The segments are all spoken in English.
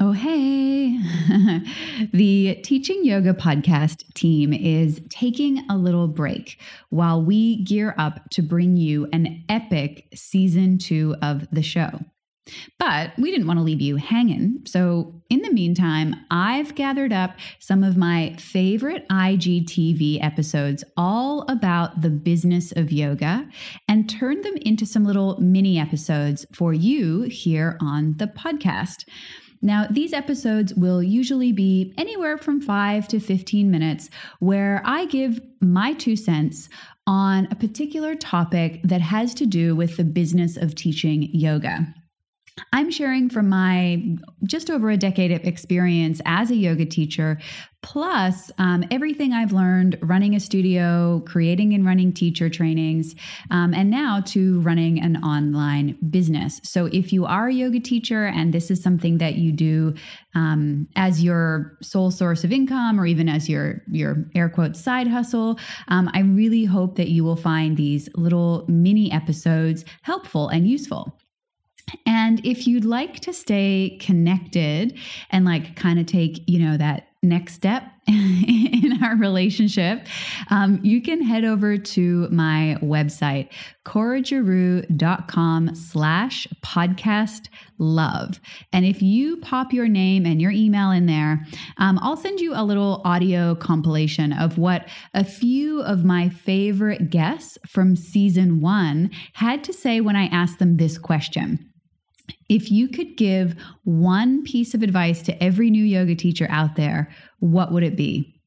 Oh, hey. the Teaching Yoga podcast team is taking a little break while we gear up to bring you an epic season two of the show. But we didn't want to leave you hanging. So, in the meantime, I've gathered up some of my favorite IGTV episodes all about the business of yoga and turned them into some little mini episodes for you here on the podcast. Now, these episodes will usually be anywhere from 5 to 15 minutes where I give my two cents on a particular topic that has to do with the business of teaching yoga. I'm sharing from my just over a decade of experience as a yoga teacher, plus um, everything I've learned running a studio, creating and running teacher trainings, um, and now to running an online business. So, if you are a yoga teacher and this is something that you do um, as your sole source of income or even as your your air quotes side hustle, um, I really hope that you will find these little mini episodes helpful and useful. And if you'd like to stay connected and like kind of take, you know, that next step in our relationship, um, you can head over to my website, corageroux.com slash podcast love. And if you pop your name and your email in there, um, I'll send you a little audio compilation of what a few of my favorite guests from season one had to say when I asked them this question. If you could give one piece of advice to every new yoga teacher out there, what would it be?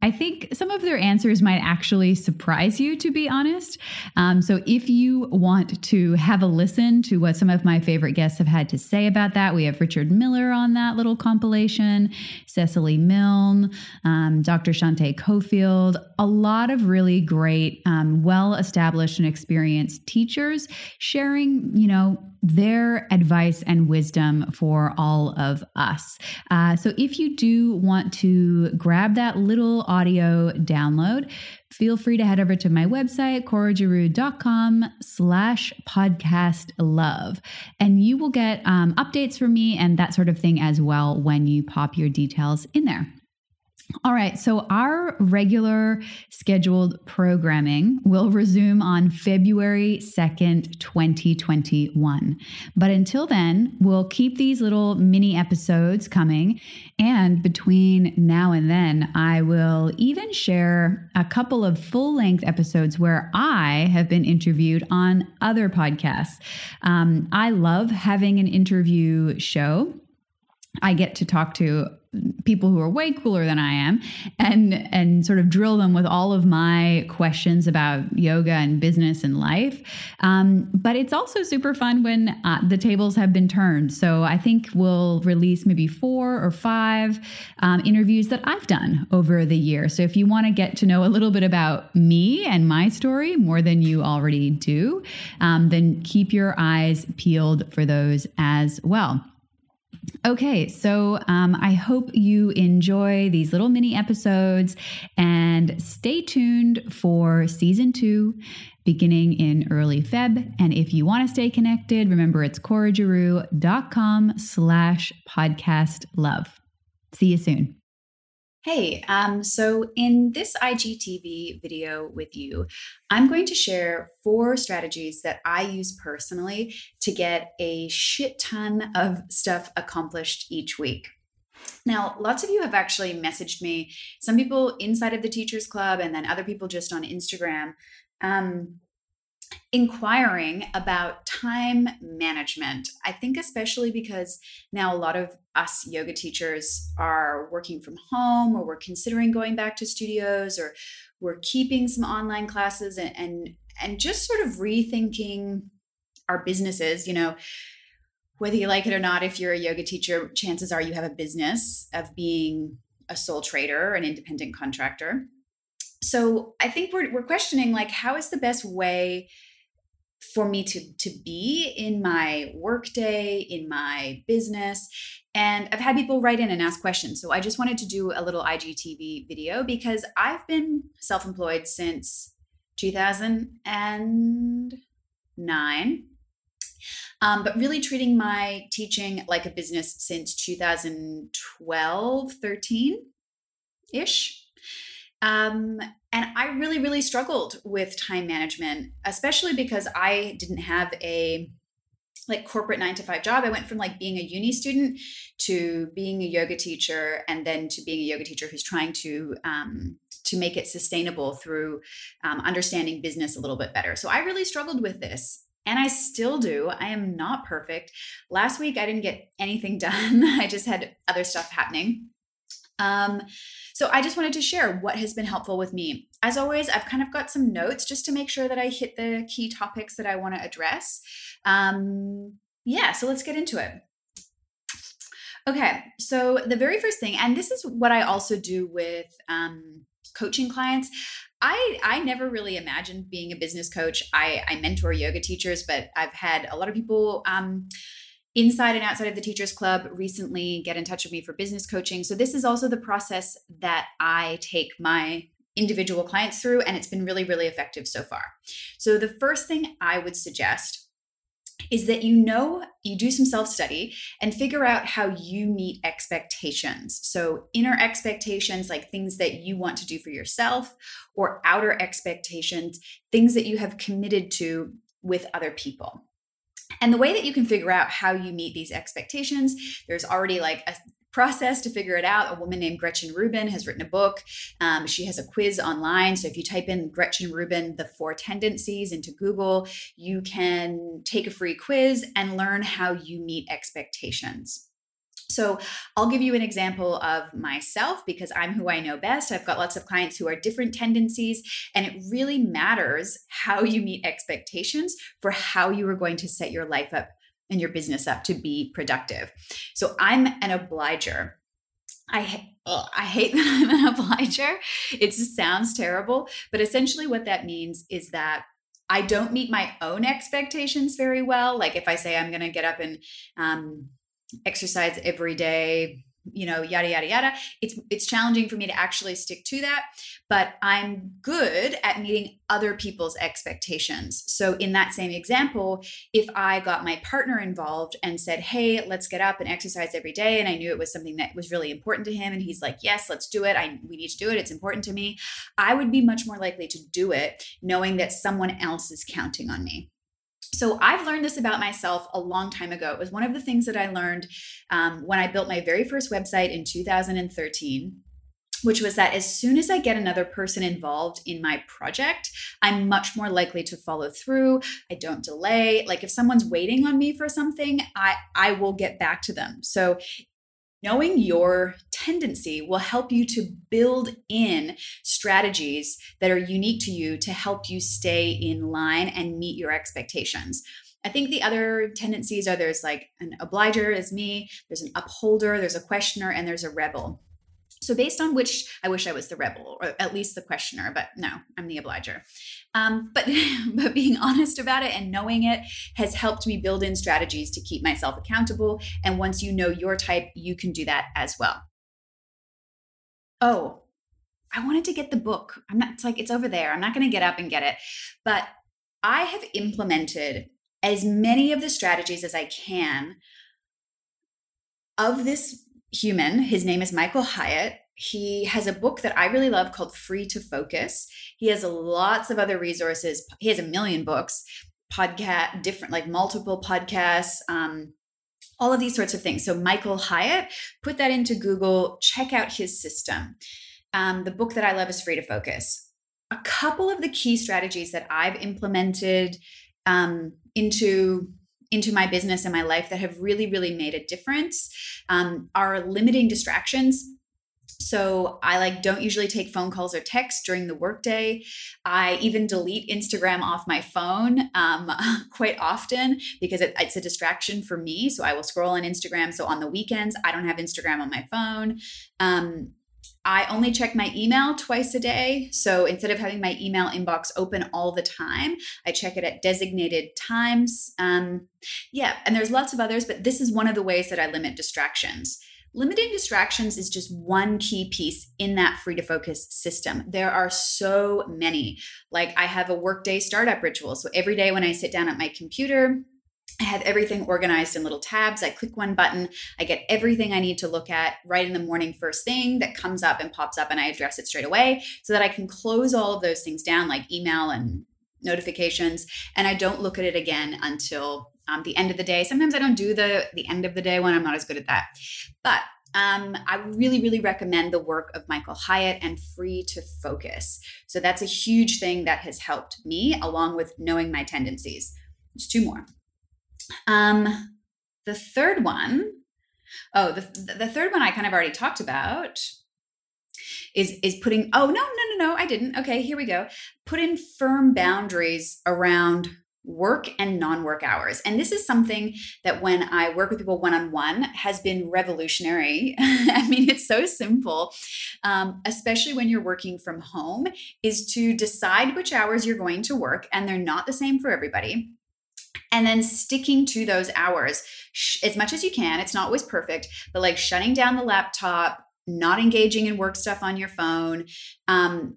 I think some of their answers might actually surprise you, to be honest. Um, so, if you want to have a listen to what some of my favorite guests have had to say about that, we have Richard Miller on that little compilation, Cecily Milne, um, Dr. Shante Cofield, a lot of really great, um, well established and experienced teachers sharing, you know, their advice and wisdom for all of us. Uh, so if you do want to grab that little audio download, feel free to head over to my website, corageroux.com slash podcast love. And you will get um, updates from me and that sort of thing as well when you pop your details in there. All right, so our regular scheduled programming will resume on February 2nd, 2021. But until then, we'll keep these little mini episodes coming. And between now and then, I will even share a couple of full length episodes where I have been interviewed on other podcasts. Um, I love having an interview show. I get to talk to people who are way cooler than I am and and sort of drill them with all of my questions about yoga and business and life. Um, but it's also super fun when uh, the tables have been turned. So I think we'll release maybe four or five um, interviews that I've done over the year. So if you want to get to know a little bit about me and my story more than you already do, um, then keep your eyes peeled for those as well. Okay, so um, I hope you enjoy these little mini episodes and stay tuned for season two beginning in early Feb. And if you want to stay connected, remember it's corageroux.com slash podcast love. See you soon. Hey, um, so in this IGTV video with you, I'm going to share four strategies that I use personally to get a shit ton of stuff accomplished each week. Now, lots of you have actually messaged me, some people inside of the Teachers Club, and then other people just on Instagram. Um, inquiring about time management. I think, especially because now a lot of us yoga teachers are working from home or we're considering going back to studios or we're keeping some online classes and, and, and just sort of rethinking our businesses, you know. Whether you like it or not, if you're a yoga teacher, chances are you have a business of being a sole trader, or an independent contractor so I think we're we're questioning like how is the best way for me to to be in my workday, in my business. And I've had people write in and ask questions. So I just wanted to do a little IGTV video because I've been self-employed since 2009. Um, but really treating my teaching like a business since 2012, 13 ish. Um, and I really, really struggled with time management, especially because I didn't have a like corporate nine to five job. I went from like being a uni student to being a yoga teacher, and then to being a yoga teacher who's trying to um, to make it sustainable through um, understanding business a little bit better. So I really struggled with this. And I still do. I am not perfect. Last week, I didn't get anything done. I just had other stuff happening. Um, so I just wanted to share what has been helpful with me. As always, I've kind of got some notes just to make sure that I hit the key topics that I want to address. Um, yeah, so let's get into it. Okay, so the very first thing, and this is what I also do with um, coaching clients. I I never really imagined being a business coach. I I mentor yoga teachers, but I've had a lot of people um, inside and outside of the Teachers Club recently get in touch with me for business coaching. So, this is also the process that I take my individual clients through, and it's been really, really effective so far. So, the first thing I would suggest is that you know you do some self study and figure out how you meet expectations. So, inner expectations, like things that you want to do for yourself, or outer expectations, things that you have committed to with other people. And the way that you can figure out how you meet these expectations, there's already like a process to figure it out. A woman named Gretchen Rubin has written a book. Um, she has a quiz online. So if you type in Gretchen Rubin, the four tendencies into Google, you can take a free quiz and learn how you meet expectations. So, I'll give you an example of myself because I'm who I know best. I've got lots of clients who are different tendencies, and it really matters how you meet expectations for how you are going to set your life up and your business up to be productive. So, I'm an obliger. I I hate that I'm an obliger. It just sounds terrible, but essentially what that means is that I don't meet my own expectations very well. Like if I say I'm going to get up and um, exercise every day you know yada yada yada. It's it's challenging for me to actually stick to that but i'm good at meeting other people's expectations. So in that same example if i got my partner involved and said hey let's get up and exercise every day and i knew it was something that was really important to him and he's like yes let's do it. I we need to do it. It's important to me i would be much more likely to do it knowing that someone else is counting on me so I've learned this about myself a long time ago. It was one of the things that I learned um, when I built my very first website in 2013 which was that as soon as I get another person involved in my project, I'm much more likely to follow through. I don't delay. Like if someone's waiting on me for something, I I will get back to them. So Knowing your tendency will help you to build in strategies that are unique to you to help you stay in line and meet your expectations. I think the other tendencies are there's like an obliger is me, there's an upholder, there's a questioner, and there's a rebel. So, based on which, I wish I was the rebel or at least the questioner, but no, I'm the obliger. Um, but but being honest about it and knowing it has helped me build in strategies to keep myself accountable. And once you know your type, you can do that as well. Oh, I wanted to get the book. I'm not. It's like it's over there. I'm not going to get up and get it, but I have implemented as many of the strategies as I can of this human. His name is Michael Hyatt. He has a book that I really love called Free to Focus. He has lots of other resources. He has a million books, podcast, different, like multiple podcasts, um, all of these sorts of things. So, Michael Hyatt, put that into Google, check out his system. Um, the book that I love is Free to Focus. A couple of the key strategies that I've implemented um, into into my business and my life that have really, really made a difference um, are limiting distractions. So I like don't usually take phone calls or texts during the workday. I even delete Instagram off my phone um, quite often because it, it's a distraction for me. So I will scroll on Instagram. So on the weekends, I don't have Instagram on my phone. Um, I only check my email twice a day. So instead of having my email inbox open all the time, I check it at designated times. Um, yeah, and there's lots of others, but this is one of the ways that I limit distractions. Limiting distractions is just one key piece in that free to focus system. There are so many. Like I have a workday startup ritual. So every day when I sit down at my computer, I have everything organized in little tabs. I click one button, I get everything I need to look at right in the morning, first thing that comes up and pops up, and I address it straight away so that I can close all of those things down, like email and notifications, and I don't look at it again until um, the end of the day. Sometimes I don't do the the end of the day one. I'm not as good at that, but um, I really, really recommend the work of Michael Hyatt and Free to Focus. So that's a huge thing that has helped me, along with knowing my tendencies. There's two more. Um, the third one, oh, the the third one I kind of already talked about is is putting. Oh no, no, no, no, I didn't. Okay, here we go. Put in firm boundaries around work and non-work hours and this is something that when i work with people one-on-one has been revolutionary i mean it's so simple um, especially when you're working from home is to decide which hours you're going to work and they're not the same for everybody and then sticking to those hours as much as you can. It's not always perfect, but like shutting down the laptop, not engaging in work stuff on your phone um,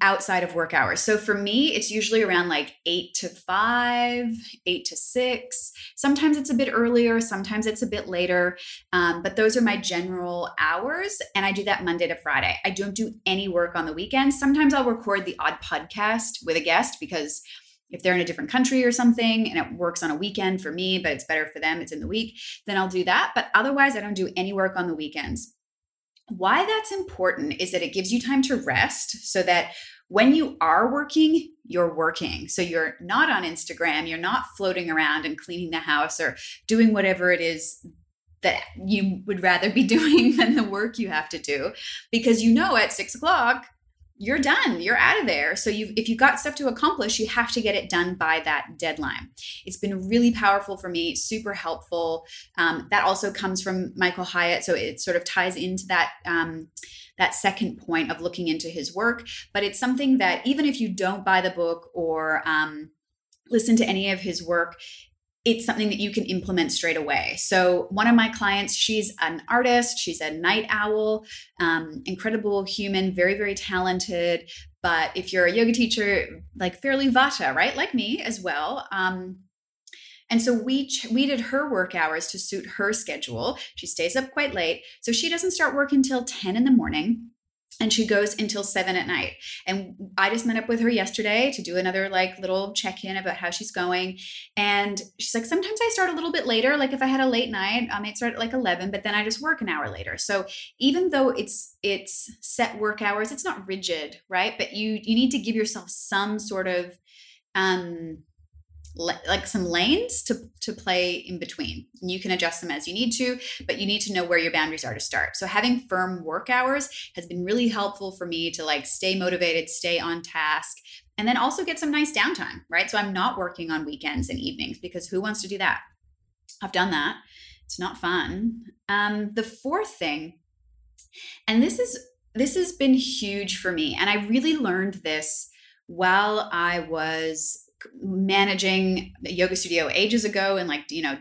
outside of work hours. So for me, it's usually around like eight to five, eight to six. Sometimes it's a bit earlier, sometimes it's a bit later. Um, but those are my general hours. And I do that Monday to Friday. I don't do any work on the weekends. Sometimes I'll record the odd podcast with a guest because if they're in a different country or something and it works on a weekend for me, but it's better for them, it's in the week, then I'll do that. But otherwise, I don't do any work on the weekends. Why that's important is that it gives you time to rest so that when you are working, you're working. So you're not on Instagram, you're not floating around and cleaning the house or doing whatever it is that you would rather be doing than the work you have to do because you know at six o'clock you're done. You're out of there. So you if you've got stuff to accomplish you have to get it done by that deadline. It's been really powerful for me super helpful. Um, that also comes from michael hyatt. So it sort of ties into that um, that second point of looking into his work. But it's something that even if you don't buy the book or um, listen to any of his work it's something that you can implement straight away. So, one of my clients, she's an artist, she's a night owl, um, incredible human, very, very talented. But if you're a yoga teacher, like fairly vata, right? Like me as well. Um, and so we ch- we did her work hours to suit her schedule. She stays up quite late, so she doesn't start work until ten in the morning and she goes until seven at night. And I just met up with her yesterday to do another like little check in about how she's going. And she's like, sometimes I start a little bit later. Like if I had a late night, I might start at like eleven, but then I just work an hour later. So even though it's it's set work hours, it's not rigid, right? But you you need to give yourself some sort of um like some lanes to to play in between. And you can adjust them as you need to, but you need to know where your boundaries are to start. So having firm work hours has been really helpful for me to like stay motivated, stay on task, and then also get some nice downtime, right? So I'm not working on weekends and evenings because who wants to do that? I've done that. It's not fun. Um, the fourth thing, and this is this has been huge for me, and I really learned this while I was managing a yoga studio ages ago and like you know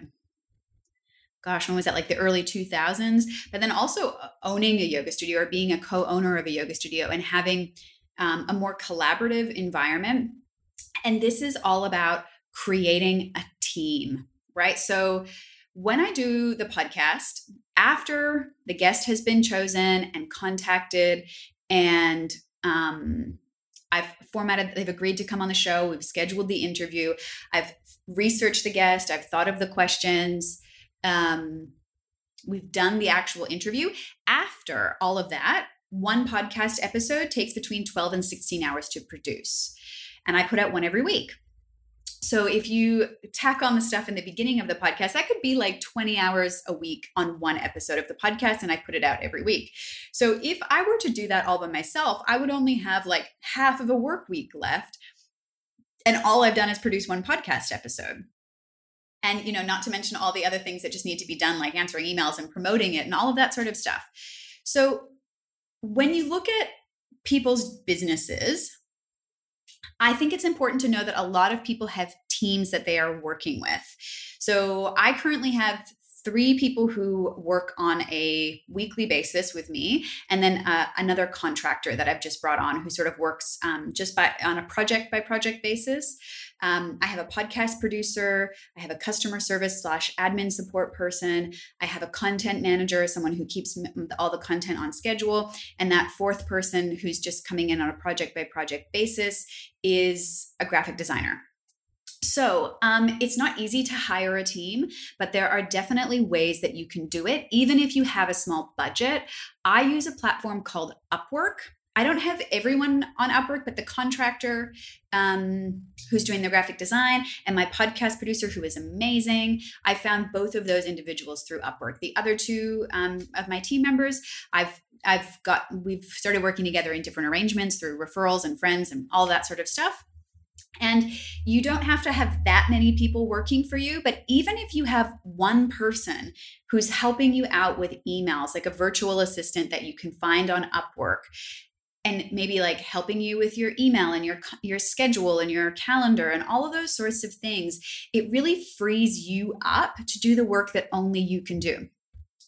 gosh when was that? Like the early 2000s but then also uh, owning a yoga studio or being a co-owner of a yoga studio and having um, a more collaborative environment. And this is all about creating a team right? So when i do the podcast after the guest has been chosen and contacted and um, I've formatted, they've agreed to come on the show. We've scheduled the interview. I've researched the guest. I've thought of the questions. Um, we've done the actual interview. After all of that, one podcast episode takes between 12 and 16 hours to produce. And I put out one every week. So if you tack on the stuff in the beginning of the podcast, that could be like 20 hours a week on one episode of the podcast, and I put it out every week. So if I were to do that all by myself, I would only have like half of a work week left. And all I've done is produce one podcast episode. And, you know, not to mention all the other things that just need to be done, like answering emails and promoting it and all of that sort of stuff. So when you look at people's businesses, I think it's important to know that a lot of people have teams that they are working with. So I currently have three people who work on a weekly basis with me, and then uh, another contractor that I've just brought on who sort of works um, just by on a project by project basis. Um, I have a podcast producer. I have a customer service slash admin support person. I have a content manager, someone who keeps all the content on schedule. And that fourth person who's just coming in on a project by project basis is a graphic designer. So, um, it's not easy to hire a team, but there are definitely ways that you can do it, even if you have a small budget. I use a platform called Upwork. I don't have everyone on Upwork, but the contractor um, who's doing the graphic design and my podcast producer, who is amazing. I found both of those individuals through Upwork. The other two um, of my team members, I've I've got we've started working together in different arrangements through referrals and friends and all that sort of stuff. And you don't have to have that many people working for you, but even if you have one person who's helping you out with emails, like a virtual assistant that you can find on Upwork, and maybe like helping you with your email and your your schedule and your calendar and all of those sorts of things it really frees you up to do the work that only you can do.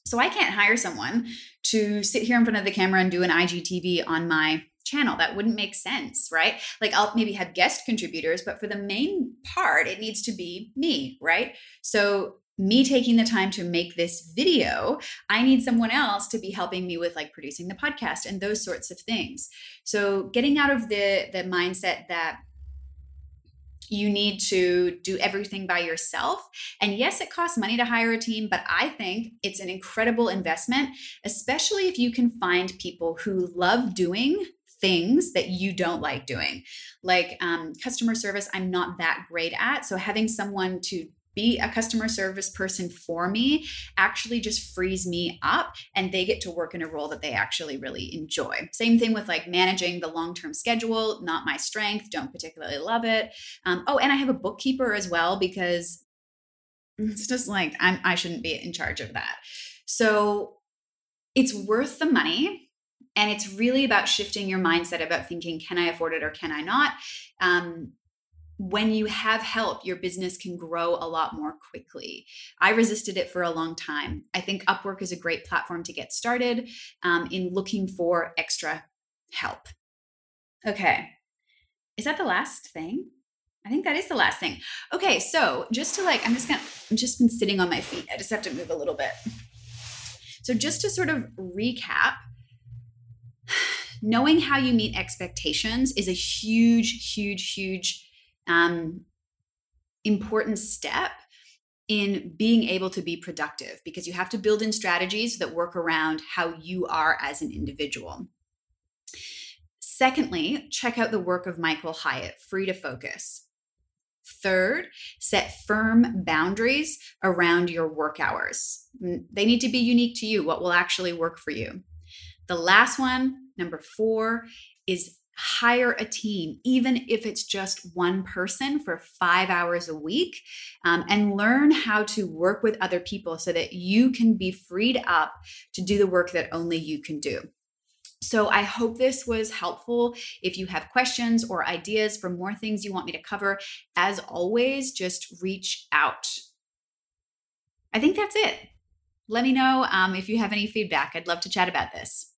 So i can't hire someone to sit here in front of the camera and do an igtv on my channel. That wouldn't make sense right? Like i'll maybe have guest contributors but for the main part it needs to be me right? So me taking the time to make this video, I need someone else to be helping me with like producing the podcast and those sorts of things. So getting out of the the mindset that you need to do everything by yourself. And yes, it costs money to hire a team, but I think it's an incredible investment, especially if you can find people who love doing things that you don't like doing. Like um, customer service, I'm not that great at. So having someone to be a customer service person for me actually just frees me up and they get to work in a role that they actually really enjoy. Same thing with like managing the long term schedule, not my strength, don't particularly love it. Um, oh, and I have a bookkeeper as well because it's just like I'm, I shouldn't be in charge of that. So it's worth the money and it's really about shifting your mindset about thinking can i afford it or can i not um, when you have help, your business can grow a lot more quickly. I resisted it for a long time. I think Upwork is a great platform to get started um, in looking for extra help. Okay. Is that the last thing? I think that is the last thing. Okay, so just to like, I'm just gonna, I've just been sitting on my feet. I just have to move a little bit. So, just to sort of recap, knowing how you meet expectations is a huge, huge, huge um, important step in being able to be productive because you have to build in strategies that work around how you are as an individual. Secondly, check out the work of Michael Hyatt, Free to Focus. Third, set firm boundaries around your work hours. They need to be unique to you, what will actually work for you. The last one, number four, is hire a team, even if it's just one person for five hours a week, um, and learn how to work with other people so that you can be freed up to do the work that only you can do. So, I hope this was helpful. If you have questions or ideas for more things you want me to cover, as always, just reach out. I think that's it. Let me know um, if you have any feedback. I'd love to chat about this.